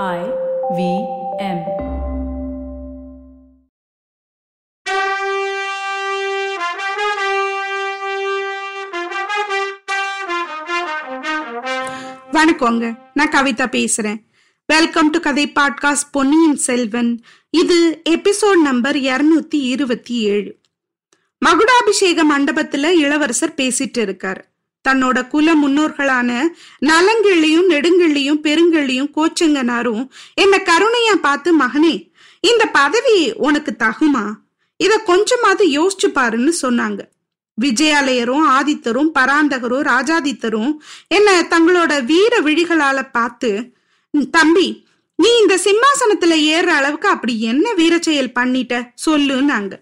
I V M. வணக்கங்க. நான் கவிதா பேசுறேன். வெல்கம் டு கதை பாட்காஸ்ட் பொன்னியின் செல்வன். இது எபிசோட் நம்பர் இருநூத்தி இருபத்தி ஏழு. மகுடாபிஷேக மண்டபத்துல இளவரசர் பேசிட்டு இருக்காரு. தன்னோட குல முன்னோர்களான நலங்கிள்ளியும் நெடுங்கிள்ளியும் பெருங்கிள்ளியும் கோச்சங்கனாரும் என்ன கருணையா பார்த்து மகனே இந்த பதவி உனக்கு தகுமா? இத கொஞ்சமாவது யோசிச்சு பாருன்னு சொன்னாங்க. விஜயாலயரும் ஆதித்தரும் பராந்தகரும் ராஜாதித்தரும் என்ன தங்களோட வீர விழிகளால பார்த்து தம்பி நீ இந்த சிம்மாசனத்துல ஏறுற அளவுக்கு அப்படி என்ன வீர செயல் பண்ணிட்ட? சொல்லுன்னாங்க.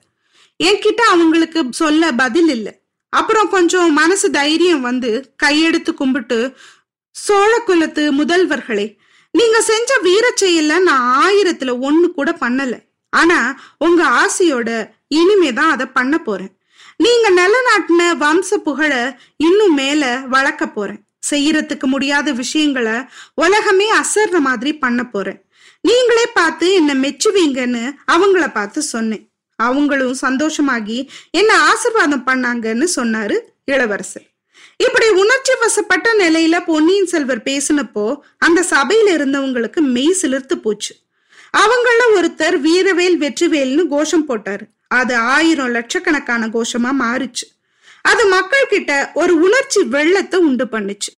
என்கிட்ட அவங்களுக்கு சொல்ல பதில் இல்லை. அப்புறம் கொஞ்சம் மனசு தைரியம் வந்து கையெடுத்து கும்பிட்டு சோழ குலத்து முதல்வர்களே நீங்க செஞ்ச வீர செயல நான் ஆயிரத்துல ஒண்ணு கூட பண்ணல. ஆனா உங்க ஆசையோட இனிமேதான் அதை பண்ண போறேன். நீங்க நிலநாட்டின வம்ச புகழ இன்னும் மேல வளர்க்க போறேன். செய்யறதுக்கு முடியாத விஷயங்களை உலகமே அசர்ற மாதிரி பண்ண போறேன். நீங்களே பார்த்து என்ன மெச்சுவீங்கன்னு அவங்கள பார்த்து சொன்னேன். அவங்களும் சந்தோஷமாகி என்ன ஆசிர்வாதம் பண்ணாங்கன்னு சொன்னாரு இளவரசர். இப்படி உணர்ச்சி வசப்பட்ட நிலையில பொன்னியின் செல்வர் பேசினப்போ அந்த சபையில இருந்தவங்களுக்கு மெய் சிலிர்த்து போச்சு. அவங்கள ஒருத்தர் வீரவேல் வெற்றிவேல்னு கோஷம் போட்டாரு. அது ஆயிரம் லட்சக்கணக்கான கோஷமா மாறுச்சு. அது மக்கள் கிட்ட ஒரு உணர்ச்சி வெள்ளத்தை உண்டு பண்ணுச்சு.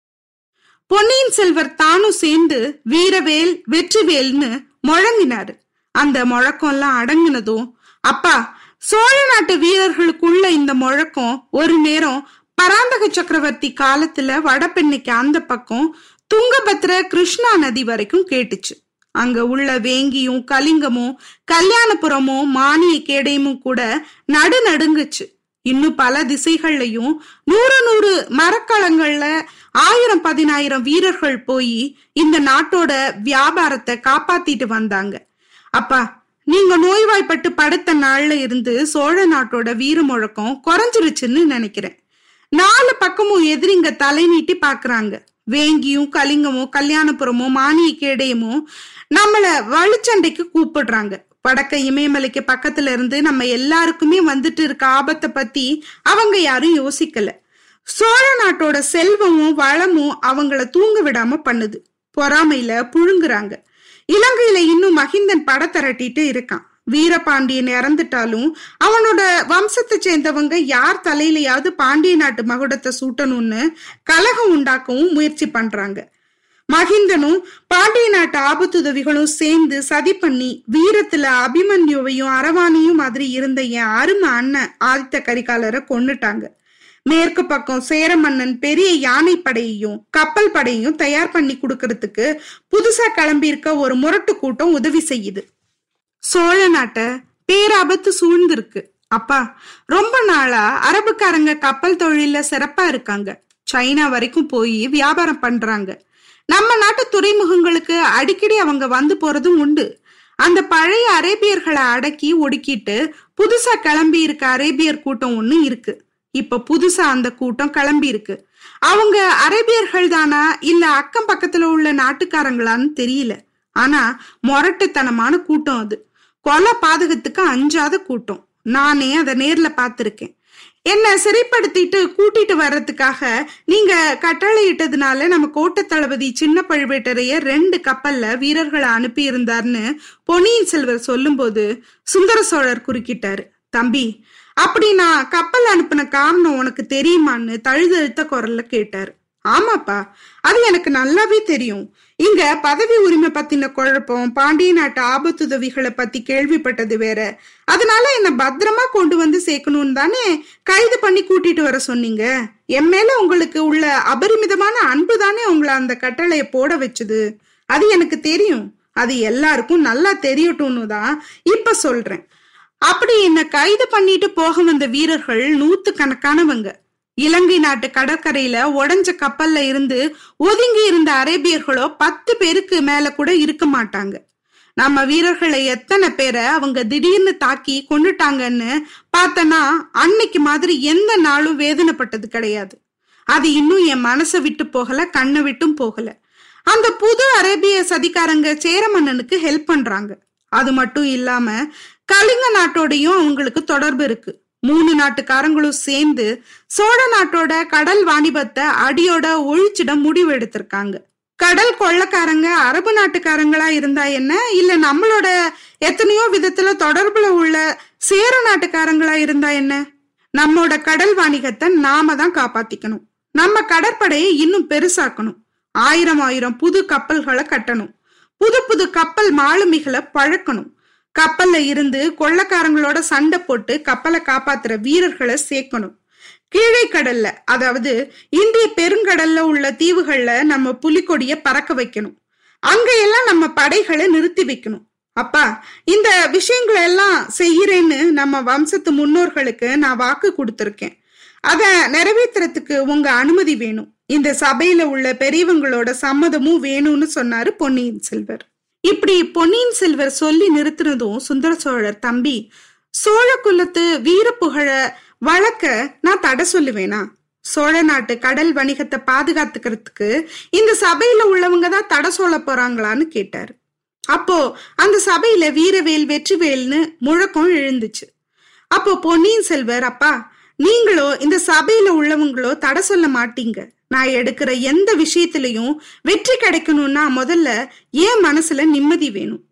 பொன்னியின் செல்வர் தானும் சேர்ந்து வீரவேல் வெற்றிவேல்னு முழங்கினாரு. அந்த முழக்கம்லாம் அடங்கினதும் அப்பா சோழ நாட்டு வீரர்களுக்குள்ள இந்த முழக்கம் ஒரு நேரம் பராந்தக சக்கரவர்த்தி காலத்துல வடபெண்ணைக்கு அந்த பக்கம் துங்கபத்ர கிருஷ்ணா நதி வரைக்கும் கேட்டுச்சு. அங்க உள்ள வேங்கியும் கலிங்கமும் கல்யாணபுரமும் மானிய கேடயமும் கூட நடு நடுங்குச்சு. இன்னும் பல திசைகள்லையும் நூறு நூறு மரக்கலங்கள்ல ஆயிரம் பதினாயிரம் வீரர்கள் போய் இந்த நாட்டோட வியாபாரத்தை காப்பாத்திட்டு வந்தாங்க. அப்பா நீங்க நோய்வாய்ப்பட்டு படுத்த நாள்ல இருந்து சோழ நாட்டோட வீர முழக்கம் குறைஞ்சிருச்சுன்னு நினைக்கிறேன். நாலு பக்கமும் எதிரிங்க தலை நீட்டி பாக்குறாங்க. வேங்கியும் கலிங்கமும் கல்யாணபுரமும் மானிய கேடயமும் நம்மள வலுச்சண்டைக்கு கூப்பிடுறாங்க. வடக்க இமயமலைக்கு பக்கத்துல இருந்து நம்ம எல்லாருக்குமே வந்துட்டு இருக்க ஆபத்தை பத்தி அவங்க யாரும் யோசிக்கல. சோழ நாட்டோட செல்வமும் வளமும் அவங்கள தூங்க விடாம பண்ணுது. பொறாமையில புழுங்குறாங்க. இலங்கையில இன்னும் மகிந்தன் பட திரட்டிட்டு இருக்கான். வீரபாண்டியன் இறந்துட்டாலும் அவனோட வம்சத்தை சேர்ந்தவங்க யார் தலையிலயாவது பாண்டிய நாட்டு மகுடத்தை சூட்டணும்னு கலகம் உண்டாக்கவும் முயற்சி பண்றாங்க. மகிந்தனும் பாண்டிய நாட்டு ஆபத்துதவிகளும் சேர்ந்து சதி பண்ணி வீரத்துல அபிமன்யுவையும் அரவானையும் மாதிரி இருந்த என் அருமை அண்ணன் ஆதித்த கரிகாலரை கொண்டுட்டாங்க மேற்கு பக்கம் சேர மன்னன் பெரிய யானை படையையும் கப்பல் படையையும் தயார் பண்ணி கொடுக்கறதுக்கு புதுசா கிளம்பி இருக்க ஒரு முரட்டு கூட்டம் உதவி செய்யுது. சோழ நாட்டை பேராபத்து சூழ்ந்திருக்கு. அப்பா ரொம்ப நாளா அரபுக்காரங்க கப்பல் தொழில சிறப்பா இருக்காங்க. சைனா வரைக்கும் போய் வியாபாரம் பண்றாங்க. நம்ம நாட்டு துறைமுகங்களுக்கு அடிக்கடி அவங்க வந்து போறதும் உண்டு. அந்த பழைய அரேபியர்களை அடக்கி ஒடுக்கிட்டு புதுசா கிளம்பி இருக்க அரேபியர் கூட்டம் ஒண்ணு இருக்கு. இப்ப புதுசா அந்த கூட்டம் கிளம்பி இருக்கு. அவங்க அரேபியர்கள் தானா இல்ல அக்கம் பக்கத்துல உள்ள நாட்டுக்காரங்களான்னு தெரியல. ஆனா முரட்டுத்தனமான கூட்டம் அது. கொலை பாதகத்துக்கு அஞ்சாத கூட்டம். நானே அதை நேர்ல பார்த்திருக்கேன். என்ன சிறைப்படுத்திட்டு கூட்டிட்டு வர்றதுக்காக நீங்க கட்டளையிட்டதுனால நம்ம கோட்டை தளபதி சின்ன பழுவேட்டரையர் ரெண்டு கப்பல்ல வீரர்களை அனுப்பி இருந்தார்னு பொன்னியின் செல்வர் சொல்லும்போது சுந்தர சோழர் குறுக்கிட்டாரு. தம்பி அப்படி நான் கப்பல் அனுப்பின காரணம் உனக்கு தெரியுமான்னு தழுதழுத்த குரல்ல கேட்டாரு. ஆமாப்பா அது எனக்கு நல்லாவே தெரியும். இங்க பதவி உரிமை பத்தின குழப்பம் பாண்டிய நாட்டு ஆபத்துதவிகளை பத்தி கேள்விப்பட்டது வேற. அதனால என்ன பத்திரமா கொண்டு வந்து சேர்க்கணும்னு தானே கைது பண்ணி கூட்டிட்டு வர சொன்னீங்க? என் மேல உங்களுக்கு உள்ள அபரிமிதமான அன்பு தானே உங்களை அந்த கட்டளையை போட வச்சது? அது எனக்கு தெரியும். அது எல்லாருக்கும் நல்லா தெரியட்டும்னு தான் இப்ப சொல்றேன். அப்படி என்ன கைது பண்ணிட்டு போக வந்த வீரர்கள் நூத்து கணக்கானவங்க இலங்கை நாட்டு கடற்கரையில உடஞ்ச கப்பல்ல இருந்து ஒதுங்கி இருந்த அரேபியர்களோ பத்து பேருக்கு மேல கூட இருக்க மாட்டாங்க. நம்ம வீரர்களை எத்தனை பேரை அவங்க திடீர்னு தாக்கி கொண்டுட்டாங்கன்னு பார்த்தனா அன்னைக்கு மாதிரி எந்த நாளும் வேதனைப்பட்டது கிடையாது. அது இன்னும் என் மனசை விட்டு போகல கண்ணை விட்டும் போகல. அந்த புது அரேபிய சதிகாரங்க சேரமன்னனுக்கு ஹெல்ப் பண்றாங்க. அது மட்டும் இல்லாம கலிங்க நாட்டோடையும் அவங்களுக்கு தொடர்பு இருக்கு. மூணு நாட்டுக்காரங்களும் சேர்ந்து சோழ நாட்டோட கடல் வாணிபத்தை அடியோட ஒழிச்சிட முடிவு எடுத்திருக்காங்க. கடல் கொள்ளக்காரங்க அரபு நாட்டுக்காரங்களா இருந்தா என்ன? இல்ல நம்மளோட எத்தனையோ விதத்துல தொடர்புல உள்ள சேர நாட்டுக்காரங்களா இருந்தா என்ன? நம்மோட கடல் வாணிகத்தை நாம தான் காப்பாத்திக்கணும். நம்ம கடற்படையை இன்னும் பெருசாக்கணும். ஆயிரம் ஆயிரம் புது கப்பல்களை கட்டணும். புது புது கப்பல் மாலுமிகளை பழக்கணும். கப்பல்ல இருந்து கொள்ளக்காரங்களோட சண்டை போட்டு கப்பலை காப்பாத்துற வீரர்களை சேர்க்கணும். கீழே கடல்ல அதாவது இந்திய பெருங்கடல்ல உள்ள தீவுகள்ல நம்ம புலிக்கொடிய பறக்க வைக்கணும். அங்க எல்லாம் நம்ம படைகளை நிறுத்தி வைக்கணும். அப்பா இந்த விஷயங்களை எல்லாம் செய்யறேன்னு நம்ம வம்சத்து முன்னோர்களுக்கு நான் வாக்கு கொடுத்துருக்கேன். அத நிறைவேற்றுறதுக்கு உங்க அனுமதி வேணும். இந்த சபையில உள்ள பெரியவங்களோட சம்மதமும் வேணும்னு சொன்னாரு பொன்னியின் செல்வர். இப்படி பொன்னியின் செல்வர் சொல்லி நிறுத்தினதும் சுந்தர சோழர் தம்பி சோழ குலத்து வீர புகழ வழக்க நான் தடை சொல்லுவேனா? சோழ நாட்டு கடல் வணிகத்தை பாதுகாத்துக்கிறதுக்கு இந்த சபையில உள்ளவங்க தான் தடை சொல்ல போறாங்களான்னு கேட்டாரு. அப்போ அந்த சபையில வீரவேல் வெற்றிவேல்னு முழக்கம் எழுந்துச்சு. அப்போ பொன்னியின் செல்வர் அப்பா நீங்களோ இந்த சபையில உள்ளவங்களோ தடை சொல்ல மாட்டீங்க. நான் எடுக்கிற எந்த விஷயத்திலையும் வெற்றி கிடைக்கணும்னா முதல்ல என் மனசுல நிம்மதி வேணும்.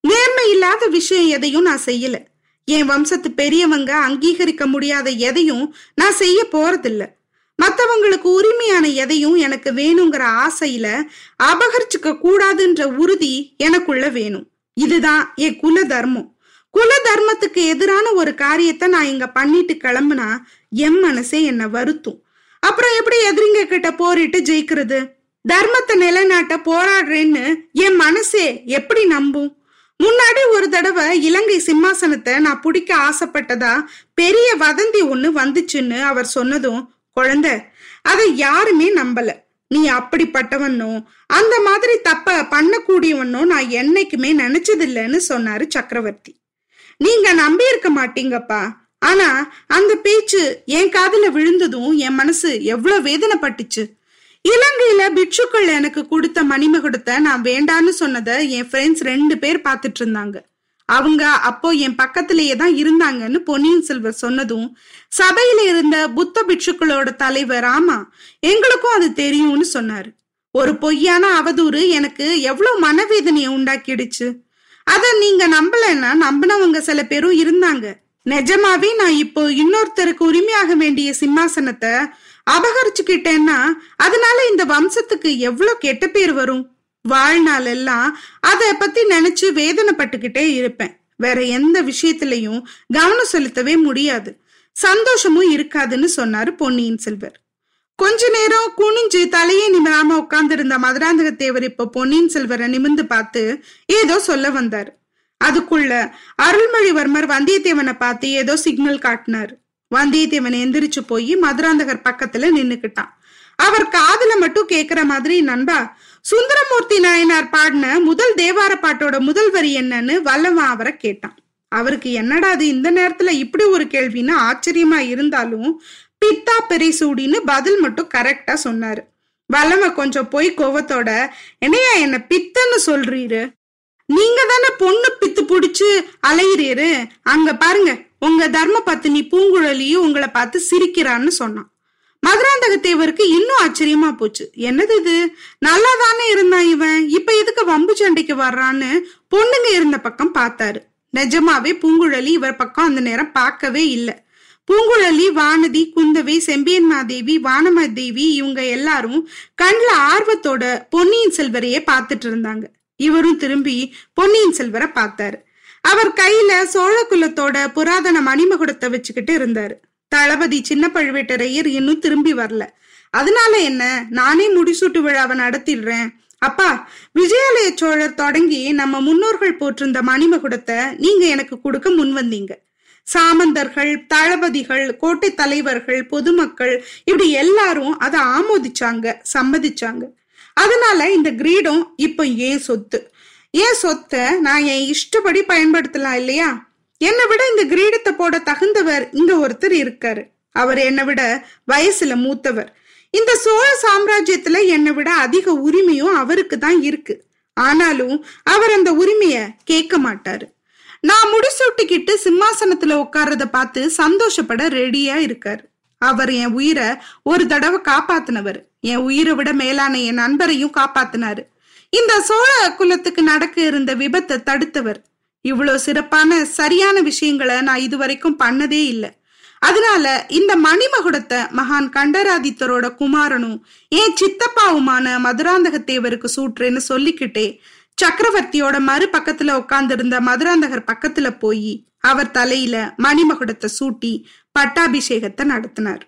நேர்மை இல்லாத விஷயம் எதையும் நான் செய்யல. என் வம்சத்து பெரியவங்க அங்கீகரிக்க முடியாத எதையும் நான் செய்ய போறதில்ல. மற்றவங்களுக்கு உரிமையான எதையும் எனக்கு வேணுங்கிற ஆசையில அபகரிச்சுக்க கூடாதுன்ற உறுதி எனக்குள்ள வேணும். இதுதான் என் குல தர்மம். குல தர்மத்துக்கு எதிரான ஒரு காரியத்தை நான் இங்க பண்ணிட்டு கிளம்புனா என் மனசே என்னை வருத்தும். அப்புறம் எப்படி எதிரிங்க கிட்ட போரிட்டு ஜெயிக்கிறது? தர்மத்தை நிலைநாட்ட போராடுறேன்னு என் மனசே எப்படி நம்பும்? முன்னாடி ஒரு தடவை இலங்கை சிம்மாசனத்தை நான் பிடிக்க ஆசைப்பட்டதா? பெரிய வதந்தி ஒண்ணு வந்துச்சுன்னு அவர் சொன்னதும் குழந்தை அதை யாருமே நம்பல. நீ அப்படிப்பட்டவனோ அந்த மாதிரி தப்ப பண்ணக்கூடியவனோ நான் என்னைக்குமே நினைச்சதில்லைன்னு சொன்னாரு சக்கரவர்த்தி. நீங்க நம்பியிருக்க மாட்டீங்கப்பா. ஆனா அந்த பேச்சு என் காதுல விழுந்ததும் என் மனசு எவ்வளவு வேதனைப்பட்டுச்சு. இலங்கையில பிட்சுக்கள் எனக்கு கொடுத்த மணிமகுடத்தை நான் வேண்டான்னு சொன்னதை என் ஃப்ரெண்ட்ஸ் ரெண்டு பேர் பார்த்துட்டு இருந்தாங்க அவங்க அப்போ என் பக்கத்திலேயே தான் இருந்தாங்கன்னு பொன்னியின் செல்வர் சொன்னதும் சபையில இருந்த புத்த பிட்சுக்களோட தலைவர் ஆமா எங்களுக்கும் அது தெரியும்னு சொன்னாரு. ஒரு பொய்யான அவதூறு எனக்கு எவ்வளவு மனவேதனையை உண்டாக்கிடுச்சு. அத நீங்க நம்பலன்னா நம்பினவங்க சில பேரும் இருந்தாங்க. நிஜமாவே நான் இப்போ இன்னொருத்தருக்கு உரிமையாக வேண்டிய சிம்மாசனத்தை அபகரிச்சுக்கிட்டேன்னா அதனால இந்த வம்சத்துக்கு எவ்வளவு கெட்ட பேர் வரும்? வாழ்நாள் எல்லாம் அதை பத்தி நினைச்சு வேதனைப்பட்டுக்கிட்டே இருப்பேன். வேற எந்த விஷயத்திலையும் கவனம் செலுத்தவே முடியாது. சந்தோஷமும் இருக்காதுன்னு சொன்னாரு பொன்னியின் செல்வர். கொஞ்ச நேரம் குனிஞ்சு தலையே நிமிராம உட்கார்ந்திருந்த மதுராந்தக தேவர் இப்ப பொன்னியின் செல்வரை நிமிந்து பார்த்து ஏதோ சொல்ல வந்தாரு. அதுக்குள்ள அருள்மொழிவர்மர் வந்தியத்தேவனை பார்த்து ஏதோ சிக்னல் காட்டினார். வந்தியத்தேவன் எந்திரிச்சு போய் மதுராந்தகர் பக்கத்துல நின்னுக்கிட்டான். அவர் காதுல மட்டும் கேக்குற மாதிரி நண்பா சுந்தரமூர்த்தி நாயனார் பாடின முதல் தேவார பாட்டோட முதல் வரி என்னன்னு வல்லவன் அவரை கேட்டான். அவருக்கு என்னடா அது இந்த நேரத்துல இப்படி ஒரு கேள்வின்னு ஆச்சரியமா இருந்தாலும் பித்தா பெரிசூடின்னு பதில் மட்டும் கரெக்டா சொன்னாரு. வல்லவன் கொஞ்சம் போய் கோவத்தோட என்னையா என்ன பித்தன்னு சொல்றீரு? நீங்க தானே பொண்ணு பித்து புடிச்சு அலையிறீரு? அங்க பாருங்க உங்க தர்ம பத்தினி பூங்குழலியும் உங்களை பார்த்து சிரிக்கிறான்னு சொன்னான். மதுராந்தக தேவருக்கு இன்னும் ஆச்சரியமா போச்சு. என்னது இது? நல்லா தானே இருந்தான் இவன்? இப்ப எதுக்கு வம்பு சண்டைக்கு வர்றான்னு பொண்ணுங்க இருந்த பக்கம் பார்த்தாரு. நிஜமாவே பூங்குழலி இவர் பக்கம் அந்த நேரம் பார்க்கவே இல்லை. பூங்குழலி வானதி குந்தவை செம்பியன்மாதேவி வானமாதேவி இவங்க எல்லாரும் கண்ல ஆர்வத்தோட பொன்னியின் செல்வரையே பார்த்துட்டு இருந்தாங்க. இவரும் திரும்பி பொன்னியின் செல்வரை பார்த்தாரு. அவர் கையில சோழ குலத்தோட புராதன மணிமகுடத்தை வச்சுக்கிட்டு இருந்தாரு. தளபதி சின்ன பழுவேட்டரையர் இன்னும் திரும்பி வரல. அதனால என்ன? நானே முடிசூட்டு விழாவை நடத்திடுறேன். அப்பா விஜயாலய சோழர் தொடங்கி நம்ம முன்னோர்கள் போட்டிருந்த மணிமகுடத்தை நீங்க எனக்கு கொடுக்க முன் வந்தீங்க. சாமந்தர்கள் தளபதிகள் கோட்டை தலைவர்கள் பொதுமக்கள் இப்படி எல்லாரும் அதை ஆமோதிச்சாங்க சம்மதிச்சாங்க. அதனால இந்த கிரீடும் இப்ப ஏன் சொத்து. ஏன் சொத்தை நான் என் இஷ்டப்படி பயன்படுத்தலாம் இல்லையா? என்னை விட இந்த கிரீடத்தை போட தகுந்தவர் இங்க ஒருத்தர் இருக்காரு. அவர் என்னை விட வயசுல மூத்தவர். இந்த சோழ சாம்ராஜ்யத்துல என்னை விட அதிக உரிமையும் அவருக்கு தான் இருக்கு. ஆனாலும் அவர் அந்த உரிமைய கேட்க மாட்டாரு. நான் முடிசூட்டிக்கிட்டு சிம்மாசனத்துல உட்கார்றத பார்த்து சந்தோஷப்பட ரெடியா இருக்காரு. அவர் என் உயிரை ஒரு தடவை காப்பாத்தினவர். என் உயிரை விட மேலான என் நண்பரையும் காப்பாத்தினாரு. இந்த சோழ குலத்துக்கு நடக்க இருந்த விபத்தை தடுத்தவர். இவ்வளோ சிறப்பான சரியான விஷயங்களை நான் இதுவரைக்கும் பண்ணதே இல்லை. அதனால இந்த மணிமகுடத்தை மகான் கண்டராதித்தரோட குமாரனும் என் சித்தப்பாவுமான மதுராந்தக தேவருக்கு சூட்டுறேன்னு சொல்லிக்கிட்டே சக்கரவர்த்தியோட மறு பக்கத்துல உட்கார்ந்திருந்த மதுராந்தகர் பக்கத்துல போய் அவர் தலையில மணிமகுடத்தை சூட்டி பட்டாபிஷேகத்தை நடத்தினார்.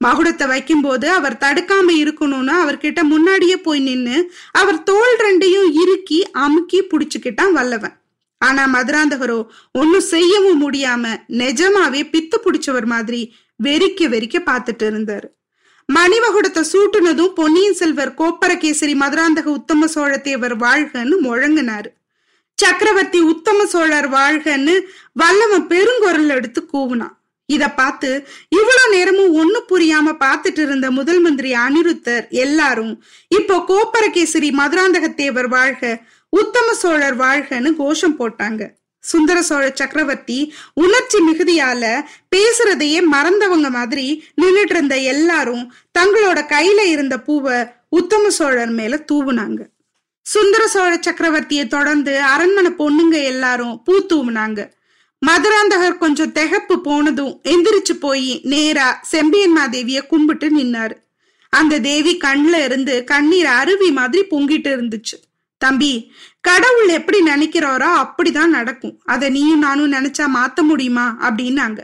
மகுடத்தை வைக்கும்போது அவர் தடுக்காம இருக்கணும்னு அவர்கிட்ட முன்னாடியே போய் நின்னு அவர் தோல் ரெண்டையும் இறுக்கி அமுக்கி புடிச்சுக்கிட்டான் வல்லவன். ஆனா மதுராந்தகரோ ஒன்னும் செய்யவும் முடியாம நிஜமாவே பித்து புடிச்சவர் மாதிரி வெறிக்க வெறிக்க பார்த்துட்டு இருந்தாரு. மணிமகுடத்தை சூட்டுனதும் பொன்னியின் செல்வர் கோப்பரகேசரி மதுராந்தக உத்தம சோழத்தேவர் வாழ்கன்னு முழங்கினாரு. சக்கரவர்த்தி உத்தம சோழர் வாழ்கன்னு வல்லவன் பெருங்குரல் எடுத்து கூவுனான் இத பார்த்து இவ்வளவு நேரமும் ஒண்ணு புரியாம பார்த்துட்டு இருந்த முதல் மந்திரி அனிருத்தர் எல்லாரும் இப்போ கோப்பரகேசரி மதுராந்தகத்தேவர் வாழ்க உத்தம சோழர் வாழ்கன்னு கோஷம் போட்டாங்க. சுந்தர சோழ சக்கரவர்த்தி உணர்ச்சி மிகுதியால பேசுறதையே மறந்தவங்க மாதிரி நின்றுட்டு இருந்த எல்லாரும் தங்களோட கையில இருந்த பூவை உத்தம சோழர் மேல தூவுனாங்க. சுந்தர சோழ சக்கரவர்த்தியை தொடர்ந்து அரண்மனை பொண்ணுங்க எல்லாரும் பூ தூவுனாங்க. மதுராந்தகர் கொஞ்சம் திகப்பு போனதும் எந்திரிச்சு போய் நேரா செம்பியன்மா தேவிய கும்பிட்டு நின்னாரு. அந்த தேவி கண்ல இருந்து கண்ணீர் அருவி மாதிரி பொங்கிட்டு இருந்துச்சு. தம்பி கடவுள் எப்படி நினைக்கிறாரோ அப்படிதான் நடக்கும். அதை நீயும் நானும் நினைச்சா மாத்த முடியுமா? அப்படின்னாங்க.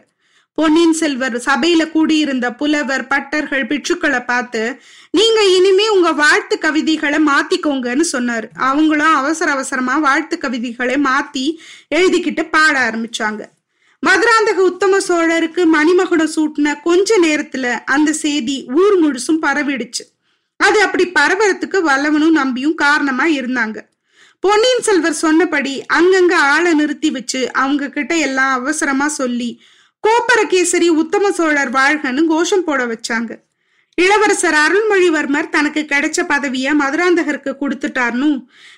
பொன்னியின் செல்வர் சபையில கூடியிருந்த புலவர் பட்டர்கள் பிட்சுக்களை பார்த்து நீங்க இனிமே உங்க வாழ்த்து கவிதைகளை மாத்திக்கோங்கன்னு சொன்னாரு. அவங்களும் அவசர அவசரமா வாழ்த்து கவிதைகளை மாத்தி எழுதிக்கிட்டு பாட ஆரம்பிச்சாங்க. மதுராந்தக உத்தம சோழருக்கு மணிமகுடம் சூட்டின கொஞ்ச நேரத்துல அந்த செய்தி ஊர் முழுசும் பரவிடுச்சு. அது அப்படி பரவறதுக்கு வல்லவனும் நம்பியும் காரணமா இருந்தாங்க. பொன்னியின் செல்வர் சொன்னபடி அங்கங்க ஆளை நிறுத்தி வச்சு அவங்க கிட்ட எல்லாம் அவசரமா சொல்லி கோப்பரகேசரி உத்தம சோழர் வாழ்கன்னு கோஷம் போட வச்சாங்க. இளவரசர் அருள்மொழிவர்மர் தனக்கு கிடைச்ச பதவிய மதுராந்தகருக்கு கொடுத்துட்டார்னு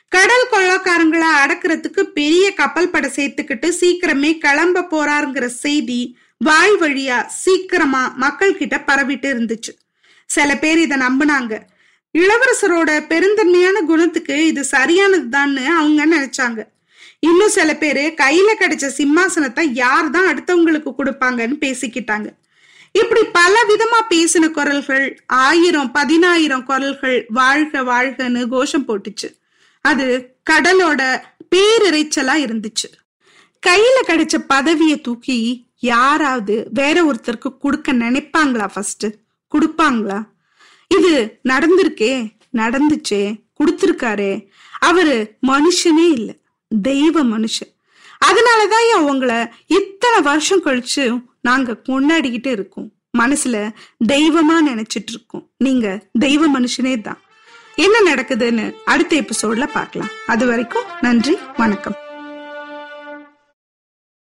கடல் கொள்ளக்காரங்களை அடக்கிறதுக்கு பெரிய கப்பல் படை சேர்த்துக்கிட்டு சீக்கிரமே கிளம்ப போறாருங்கிற செய்தி வாய் வழியா சீக்கிரமா மக்கள் கிட்ட பரவிட்டு இருந்துச்சு. சில பேர் இதை நம்பினாங்க. இளவரசரோட பெருந்தன்மையான குணத்துக்கு இது சரியானதுதான்னு அவங்க நினைச்சாங்க. இன்னும் சில பேரு கையில கிடைச்ச சிம்மாசனத்தை யார் தான் அடுத்தவங்களுக்கு கொடுப்பாங்கன்னு பேசிக்கிட்டாங்க. இப்படி பல விதமா பேசின குரல்கள் ஆயிரம் பதினாயிரம் குரல்கள் வாழ்க வாழ்கன்னு கோஷம் போட்டுச்சு. அது கடலோட பேரிரைச்சலா இருந்துச்சு. கையில கிடைச்ச பதவிய தூக்கி யாராவது வேற ஒருத்தருக்கு கொடுக்க நினைப்பாங்களா ஃபர்ஸ்ட் கொடுப்பாங்களா? இது நடந்திருக்கே நடந்துச்சே கொடுத்துருக்காரே. அவரு மனுஷனே இல்ல. தெய்வ மனுஷன். அதனாலதான் அவங்கள இத்தனை வருஷம் கழிச்சு நாங்க கொண்டாடிக்கிட்டு இருக்கோம். மனசுல தெய்வமா நினைச்சிட்டு இருக்கோம். நீங்க தெய்வ மனுஷனே தான். என்ன நடக்குதுன்னு அடுத்த எபிசோட்ல பார்க்கலாம். அது வரைக்கும் நன்றி வணக்கம்.